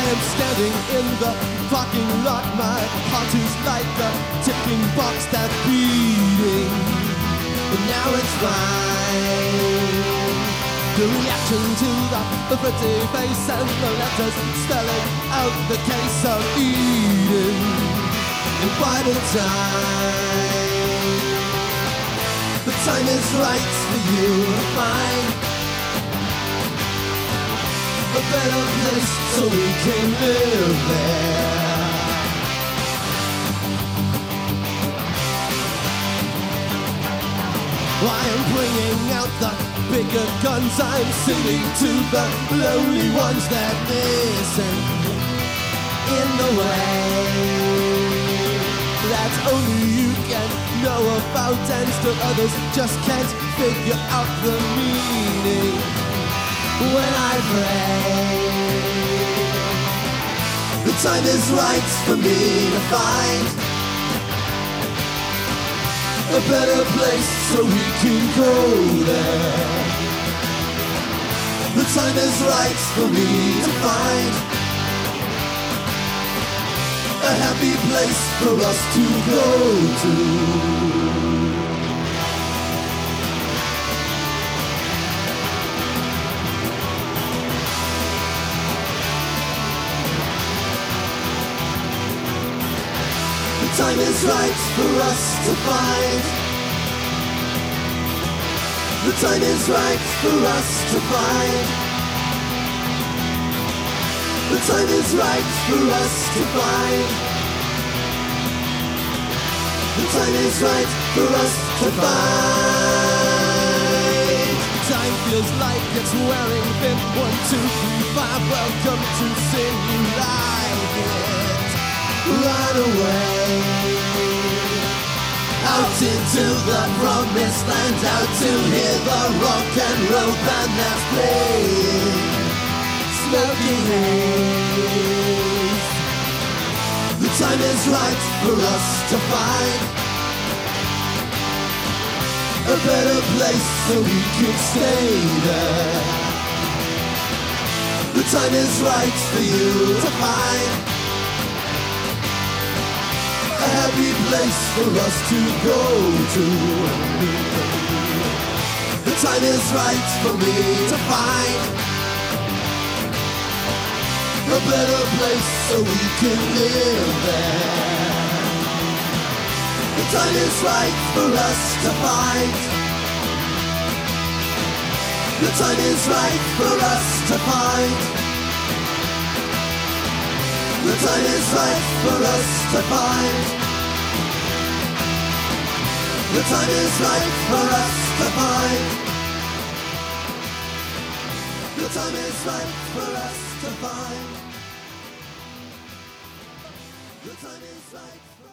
I am standing in the parking lot. My heart is like a ticking box that's beating. But now it's fine. The reaction to the, the pretty face and the letters spelling out the case of Eden. And by the time the time is right for you to find a better so we can live there. I am bringing out the bigger guns. I'm singing to the lonely ones that listen in the way that only you can know about, and still others just can't figure out the meaning when I pray. The time is right for me to find a better place so we can go there. The time is right for me to find a happy place for us to go to. Time is right for us to find. The time is right for us to find. The time is right for us to find. The time is right for us to find. Time feels like it's wearing thin. One, two, three, five. Welcome to sing you Out into the promised land, out to hear the rock and roll band that's playing. Smoking haze. The time is right for us to find a better place so we can stay there. The time is right for you to find a happy place for us to go to. The time is right for me to find a better place so we can live there. The time is right for us to fight. The time is right for us to find. The time is right for us to find. The time is right for us to find. The time is right for us to find. The time is right for